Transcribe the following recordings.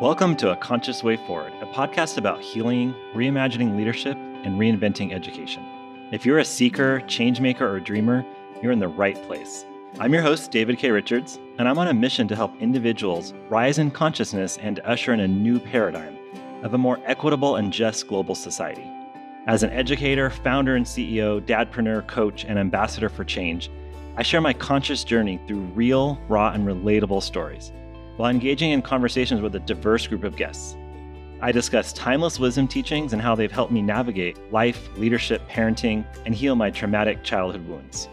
Welcome to A Conscious Way Forward, a podcast about healing, reimagining leadership, and reinventing education. If you're a seeker, changemaker, or dreamer, you're in the right place. I'm your host, David K. Richards, and I'm on a mission to help individuals rise in consciousness and usher in a new paradigm of a more equitable and just global society. As an educator, founder and CEO, dadpreneur, coach, and ambassador for change, I share my conscious journey through real, raw, and relatable stories while engaging in conversations with a diverse group of guests. I discuss timeless wisdom teachings and how they've helped me navigate life, leadership, parenting, and heal my traumatic childhood wounds.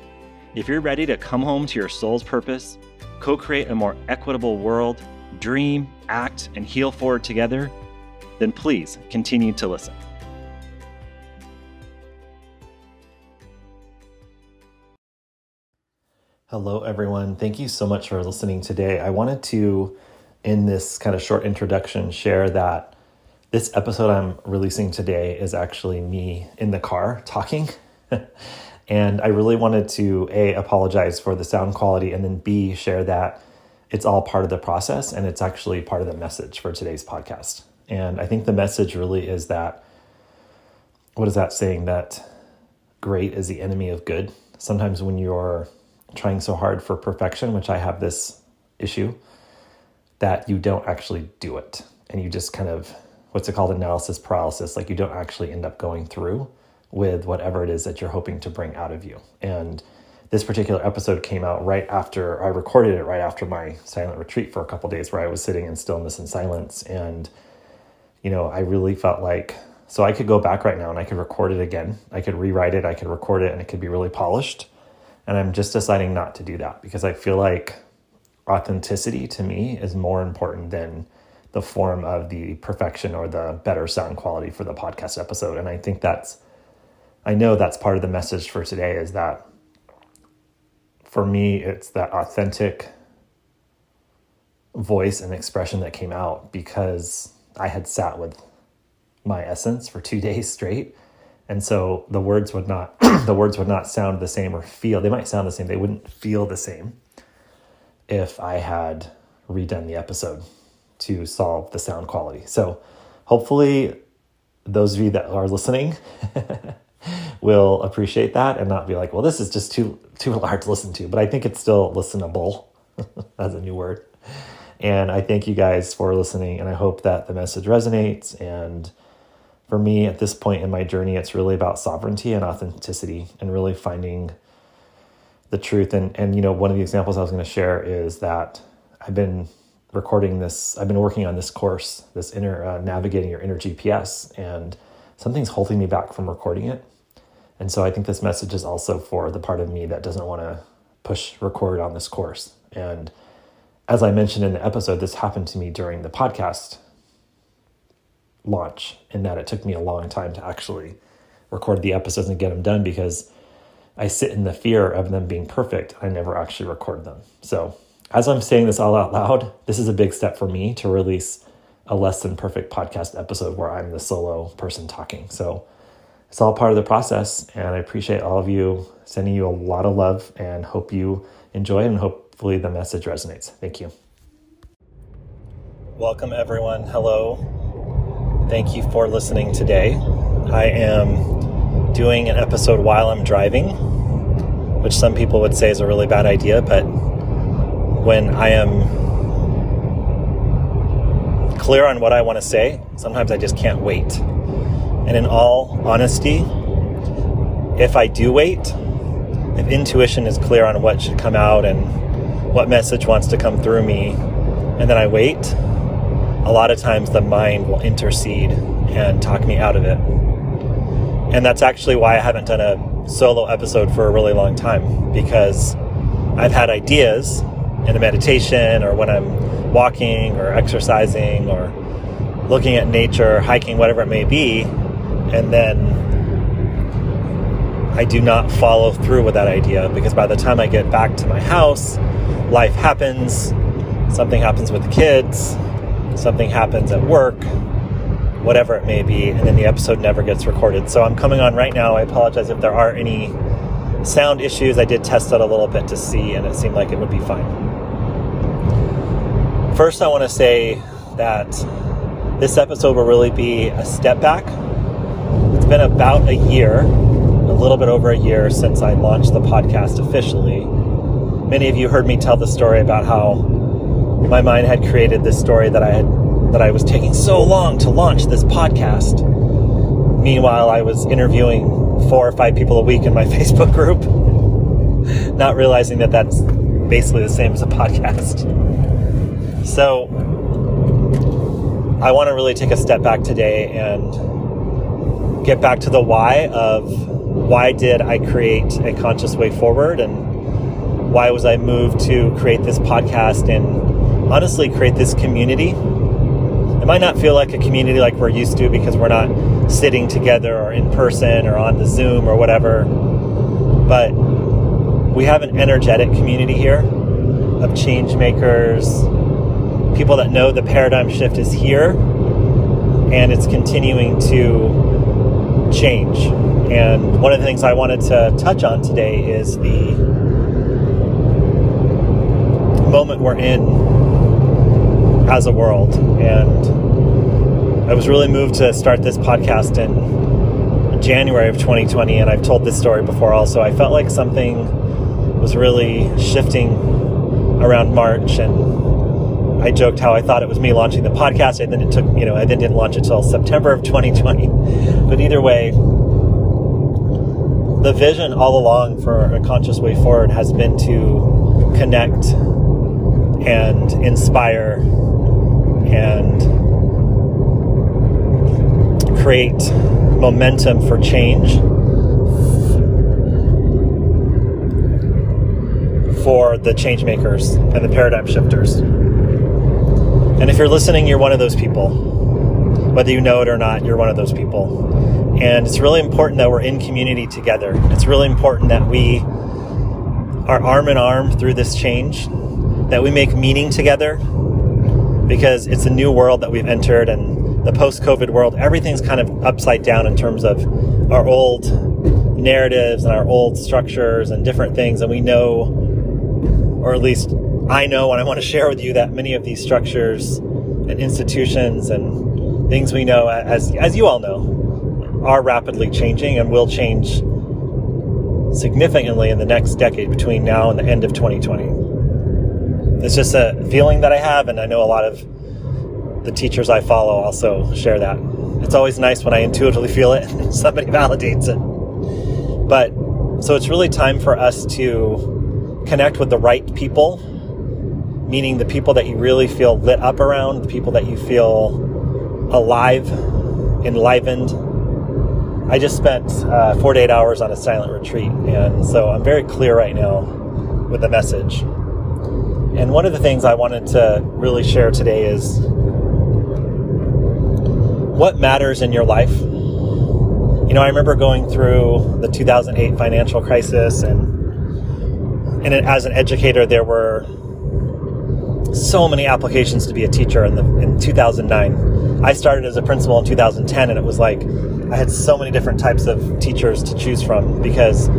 If you're ready to come home to your soul's purpose, co create a more equitable world, dream, act, and heal forward together, then please continue to listen. Hello, everyone. Thank you so much for listening today. I wanted to, in this kind of short introduction, share that this episode I'm releasing today is actually me in the car talking. and I really wanted to A, apologize for the sound quality, and then B, share that it's all part of the process and it's actually part of the message for today's podcast. And I think the message really is that what is that saying? That great is the enemy of good. Sometimes when you're trying so hard for perfection, which I have this issue, that you don't actually do it. And you just kind of, what's it called, analysis paralysis, like you don't actually end up going through with whatever it is that you're hoping to bring out of you. And this particular episode came out right after I recorded it right after my silent retreat for a couple days where I was sitting in stillness and silence. And, you know, I really felt like, so I could go back right now and I could record it again. I could rewrite it, I could record it, and it could be really polished and I'm just deciding not to do that because I feel like authenticity to me is more important than the form of the perfection or the better sound quality for the podcast episode. And I think that's, I know that's part of the message for today is that for me, it's that authentic voice and expression that came out because I had sat with my essence for two days straight and so the words would not the words would not sound the same or feel they might sound the same they wouldn't feel the same if i had redone the episode to solve the sound quality. So hopefully those of you that are listening will appreciate that and not be like well this is just too too hard to listen to but i think it's still listenable as a new word. And i thank you guys for listening and i hope that the message resonates and for me at this point in my journey, it's really about sovereignty and authenticity and really finding the truth. And, and, you know, one of the examples I was going to share is that I've been recording this, I've been working on this course, this inner uh, navigating your inner GPS, and something's holding me back from recording it. And so I think this message is also for the part of me that doesn't want to push record on this course. And as I mentioned in the episode, this happened to me during the podcast launch in that it took me a long time to actually record the episodes and get them done because I sit in the fear of them being perfect. I never actually record them. So, as I'm saying this all out loud, this is a big step for me to release a less than perfect podcast episode where I'm the solo person talking. So, it's all part of the process. And I appreciate all of you sending you a lot of love and hope you enjoy and hopefully the message resonates. Thank you. Welcome, everyone. Hello. Thank you for listening today. I am doing an episode while I'm driving, which some people would say is a really bad idea, but when I am clear on what I want to say, sometimes I just can't wait. And in all honesty, if I do wait, if intuition is clear on what should come out and what message wants to come through me, and then I wait, a lot of times the mind will intercede and talk me out of it. And that's actually why I haven't done a solo episode for a really long time because I've had ideas in a meditation or when I'm walking or exercising or looking at nature, hiking, whatever it may be, and then I do not follow through with that idea because by the time I get back to my house, life happens, something happens with the kids, something happens at work, whatever it may be, and then the episode never gets recorded. So I'm coming on right now. I apologize if there are any sound issues. I did test it a little bit to see, and it seemed like it would be fine. First, I want to say that this episode will really be a step back. It's been about a year, a little bit over a year since I launched the podcast officially. Many of you heard me tell the story about how my mind had created this story that I had that I was taking so long to launch this podcast. Meanwhile, I was interviewing four or five people a week in my Facebook group, not realizing that that's basically the same as a podcast. So, I want to really take a step back today and get back to the why of why did I create a conscious way forward and why was I moved to create this podcast and honestly create this community. It might not feel like a community like we're used to because we're not sitting together or in person or on the Zoom or whatever, but we have an energetic community here of change makers, people that know the paradigm shift is here and it's continuing to change. And one of the things I wanted to touch on today is the moment we're in as a world. And I was really moved to start this podcast in January of 2020, and I've told this story before also. I felt like something was really shifting around March and I joked how I thought it was me launching the podcast, and then it took, you know, I then didn't launch it until September of 2020. But either way, the vision all along for a conscious way forward has been to connect and inspire and create momentum for change for the change makers and the paradigm shifters. And if you're listening, you're one of those people. Whether you know it or not, you're one of those people. And it's really important that we're in community together. It's really important that we are arm in arm through this change, that we make meaning together because it's a new world that we've entered and the post COVID world, everything's kind of upside down in terms of our old narratives and our old structures and different things. And we know, or at least I know and I want to share with you that many of these structures and institutions and things we know, as, as you all know, are rapidly changing and will change significantly in the next decade between now and the end of 2020. It's just a feeling that I have, and I know a lot of the teachers I follow also share that. It's always nice when I intuitively feel it and somebody validates it. But so it's really time for us to connect with the right people meaning the people that you really feel lit up around, the people that you feel alive, enlivened. I just spent uh, 48 hours on a silent retreat, and so I'm very clear right now with the message. And one of the things I wanted to really share today is what matters in your life. You know, I remember going through the 2008 financial crisis, and and as an educator, there were so many applications to be a teacher in the in 2009. I started as a principal in 2010, and it was like I had so many different types of teachers to choose from because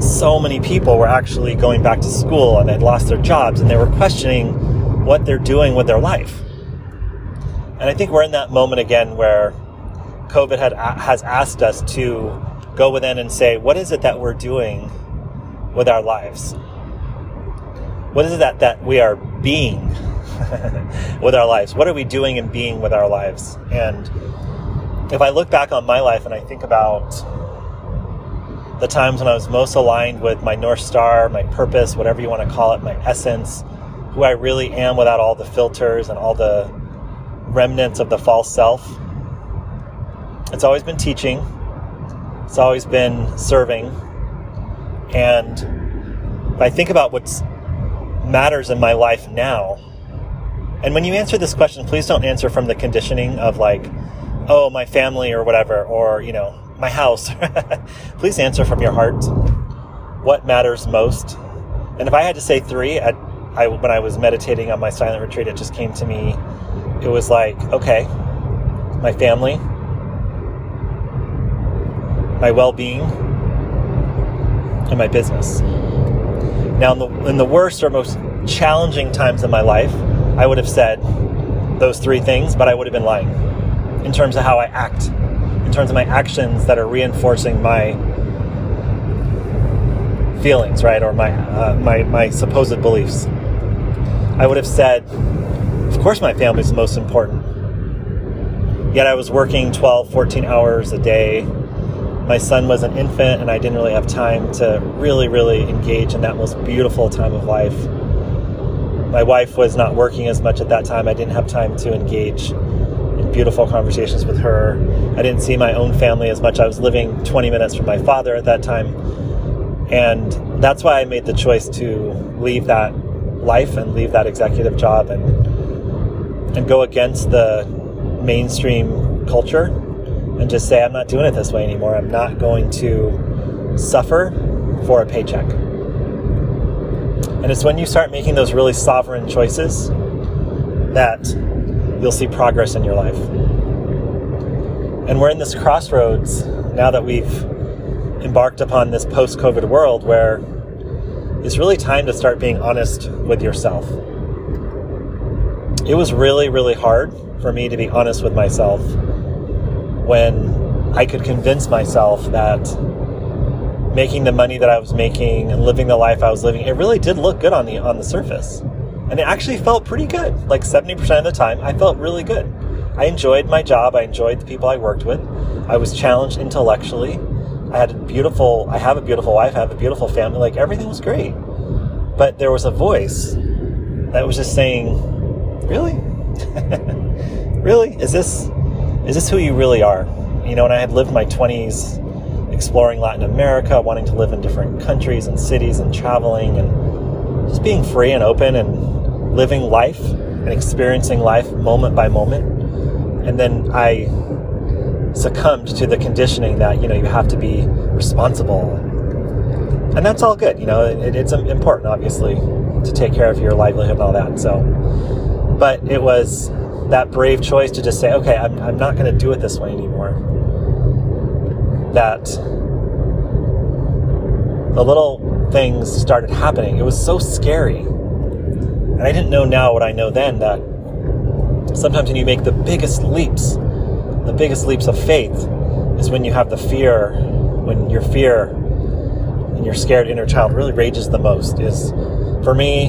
so many people were actually going back to school and had lost their jobs, and they were questioning what they're doing with their life. And I think we're in that moment again where COVID had has asked us to go within and say, what is it that we're doing with our lives? What is it that, that we are being with our lives? What are we doing and being with our lives? And if I look back on my life and I think about the times when I was most aligned with my North Star, my purpose, whatever you want to call it, my essence, who I really am without all the filters and all the remnants of the false self, it's always been teaching, it's always been serving. And if I think about what matters in my life now? And when you answer this question, please don't answer from the conditioning of like, oh, my family or whatever, or, you know, my house. please answer from your heart. What matters most? And if I had to say three, I, I, when I was meditating on my silent retreat, it just came to me. It was like, okay, my family, my well being, and my business. Now, in the, in the worst or most challenging times in my life, I would have said those three things, but I would have been lying in terms of how I act, in terms of my actions that are reinforcing my feelings, right, or my uh, my my supposed beliefs. I would have said, of course, my family is the most important. Yet I was working 12, 14 hours a day. My son was an infant, and I didn't really have time to really, really engage in that most beautiful time of life my wife was not working as much at that time. I didn't have time to engage beautiful conversations with her. I didn't see my own family as much. I was living 20 minutes from my father at that time. And that's why I made the choice to leave that life and leave that executive job and and go against the mainstream culture and just say I'm not doing it this way anymore. I'm not going to suffer for a paycheck. And it's when you start making those really sovereign choices that you'll see progress in your life. And we're in this crossroads now that we've embarked upon this post COVID world where it's really time to start being honest with yourself. It was really, really hard for me to be honest with myself when I could convince myself that making the money that I was making and living the life I was living, it really did look good on the on the surface. And it actually felt pretty good. Like 70% of the time, I felt really good. I enjoyed my job, I enjoyed the people I worked with. I was challenged intellectually. I had a beautiful I have a beautiful wife, I have a beautiful family, like everything was great. But there was a voice that was just saying, "Really? really? Is this is this who you really are?" You know, and I had lived my 20s exploring Latin America, wanting to live in different countries and cities and traveling and just being free and open and living life and experiencing life moment by moment. And then I succumbed to the conditioning that, you know, you have to be responsible. And that's all good, you know, it, it's important, obviously, to take care of your livelihood and all that. So, but it was that brave choice to just say, okay, I'm, I'm not going to do it this way anymore that the little things started happening. It was so scary. And I didn't know now what I know then that sometimes when you make the biggest leaps, the biggest leaps of faith is when you have the fear, when your fear and your scared inner child really rages the most. Is for me,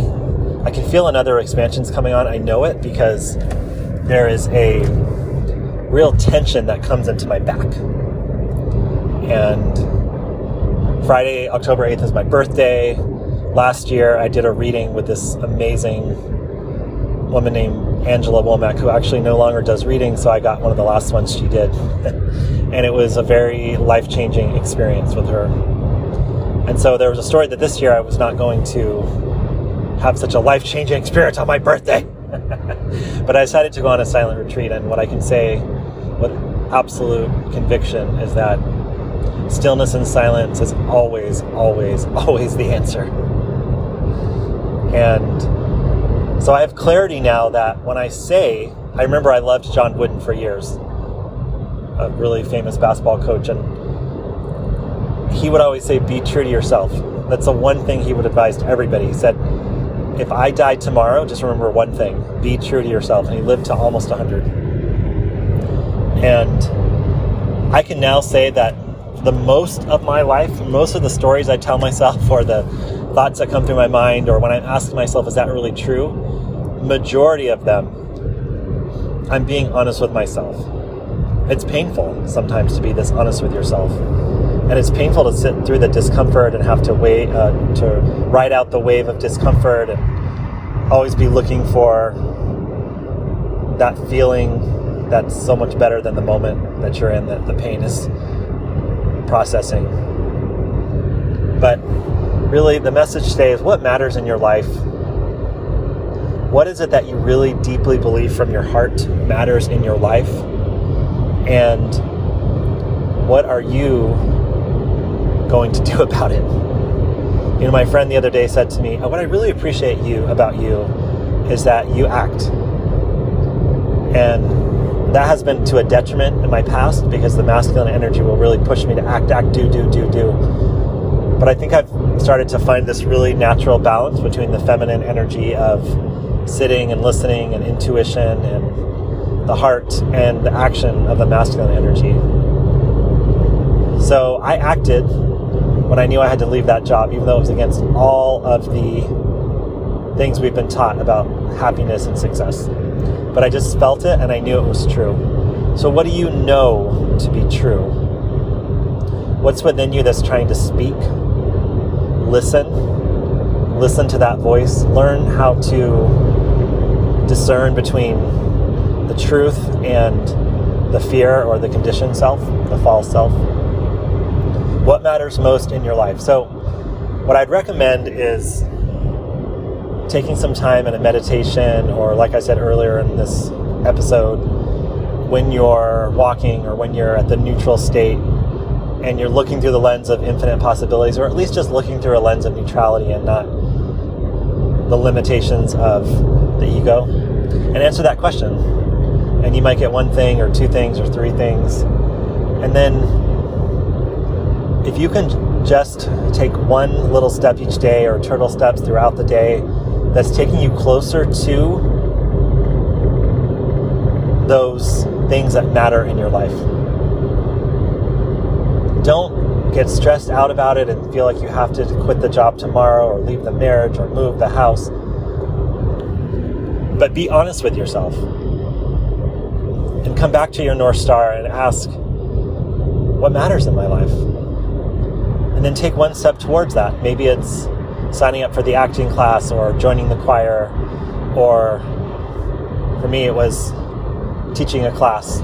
I can feel another expansions coming on. I know it because there is a real tension that comes into my back and Friday, October 8th is my birthday. Last year, I did a reading with this amazing woman named Angela Womack, who actually no longer does readings, so I got one of the last ones she did. and it was a very life changing experience with her. And so there was a story that this year I was not going to have such a life changing experience on my birthday. but I decided to go on a silent retreat, and what I can say with absolute conviction is that stillness and silence is always, always, always the answer. And so I have clarity now that when I say, I remember I loved John Wooden for years, a really famous basketball coach, and he would always say, Be true to yourself. That's the one thing he would advise to everybody. He said, If I die tomorrow, just remember one thing be true to yourself. And he lived to almost 100. And I can now say that the most of my life, most of the stories I tell myself, or the thoughts that come through my mind, or when I'm asking myself, is that really true? Majority of them, I'm being honest with myself. It's painful sometimes to be this honest with yourself. And it's painful to sit through the discomfort and have to wait uh, to ride out the wave of discomfort and always be looking for that feeling that's so much better than the moment that you're in, that the pain is processing. But really, the message today is what matters in your life. What is it that you really deeply believe from your heart matters in your life? And what are you going to do about it? You know, my friend the other day said to me, uh, What I really appreciate you about you is that you act. And that has been to a detriment in my past because the masculine energy will really push me to act, act, do, do, do, do. But I think I've started to find this really natural balance between the feminine energy of sitting and listening and intuition and the heart and the action of the masculine energy. So I acted when I knew I had to leave that job, even though it was against all of the things we've been taught about happiness and success. But I just felt it and I knew it was true. So, what do you know to be true? What's within you that's trying to speak? Listen. Listen to that voice. Learn how to discern between the truth and the fear or the conditioned self, the false self what matters most in your life. So, what I'd recommend is taking some time in a meditation, or like I said earlier in this episode, when you're walking or when you're at the neutral state and you're looking through the lens of infinite possibilities, or at least just looking through a lens of neutrality and not the limitations of the ego, and answer that question. And you might get one thing, or two things, or three things. And then if you can just take one little step each day or turtle steps throughout the day that's taking you closer to those things that matter in your life. Don't get stressed out about it and feel like you have to quit the job tomorrow or leave the marriage or move the house. But be honest with yourself and come back to your North Star and ask, what matters in my life? and then take one step towards that. Maybe it's signing up for the acting class or joining the choir, or for me, it was teaching a class.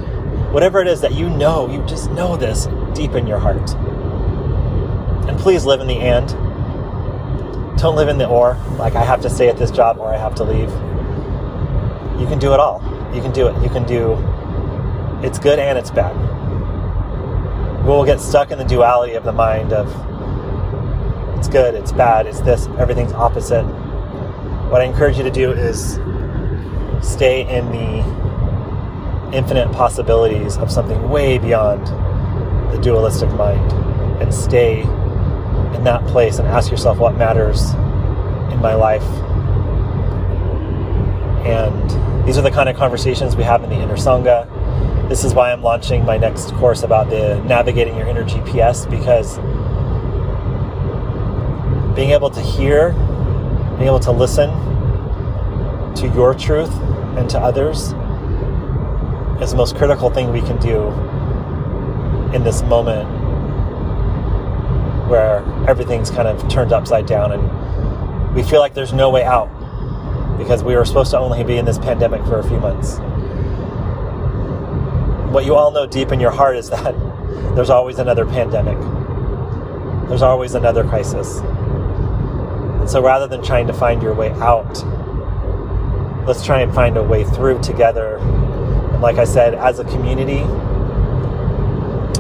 Whatever it is that you know, you just know this deep in your heart. And please live in the and. Don't live in the or, like I have to stay at this job or I have to leave. You can do it all. You can do it. You can do it's good and it's bad we'll get stuck in the duality of the mind of it's good, it's bad, it's this, everything's opposite. What I encourage you to do is stay in the infinite possibilities of something way beyond the dualistic mind and stay in that place and ask yourself what matters in my life. And these are the kind of conversations we have in the inner Sangha this is why I'm launching my next course about the navigating your inner GPS because being able to hear, being able to listen to your truth and to others is the most critical thing we can do in this moment where everything's kind of turned upside down and we feel like there's no way out because we were supposed to only be in this pandemic for a few months what you all know deep in your heart is that there's always another pandemic. There's always another crisis. And so rather than trying to find your way out, let's try and find a way through together. And like I said, as a community,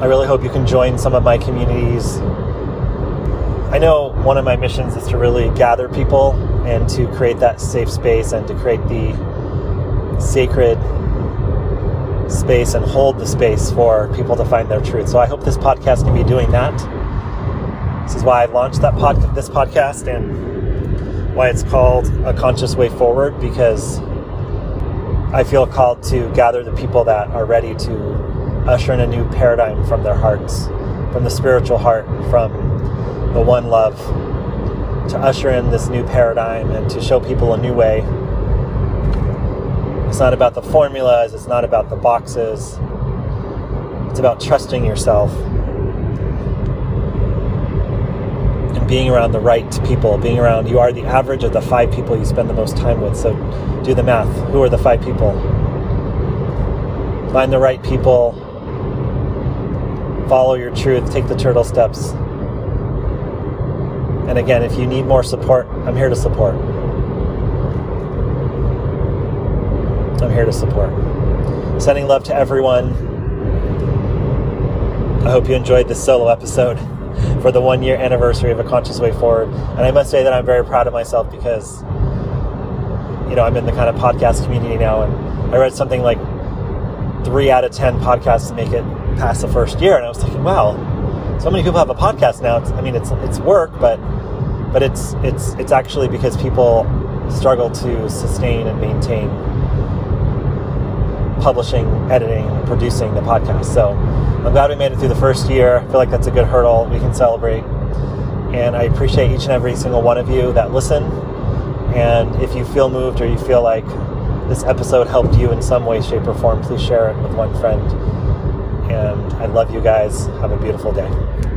I really hope you can join some of my communities. I know one of my missions is to really gather people and to create that safe space and to create the sacred space and hold the space for people to find their truth. So I hope this podcast can be doing that. This is why I launched that pod, this podcast and why it's called A Conscious Way Forward because I feel called to gather the people that are ready to usher in a new paradigm from their hearts, from the spiritual heart, from the one love, to usher in this new paradigm and to show people a new way it's not about the formulas, it's not about the boxes. It's about trusting yourself and being around the right people, being around, you are the average of the five people you spend the most time with. So do the math. Who are the five people? Find the right people, follow your truth, take the turtle steps. And again, if you need more support, I'm here to support. I'm here to support. Sending love to everyone. I hope you enjoyed this solo episode for the one year anniversary of A Conscious Way Forward. And I must say that I'm very proud of myself because, you know, I'm in the kind of podcast community now, and I read something like three out of 10 podcasts make it past the first year. And I was thinking, wow, so many people have a podcast now. It's, I mean, it's, it's work, but, but it's, it's, it's actually because people struggle to sustain and maintain publishing, editing, and producing the podcast. So I'm glad we made it through the first year. I feel like that's a good hurdle we can celebrate. And I appreciate each and every single one of you that listen. And if you feel moved or you feel like this episode helped you in some way, shape, or form, please share it with one friend. And I love you guys. Have a beautiful day.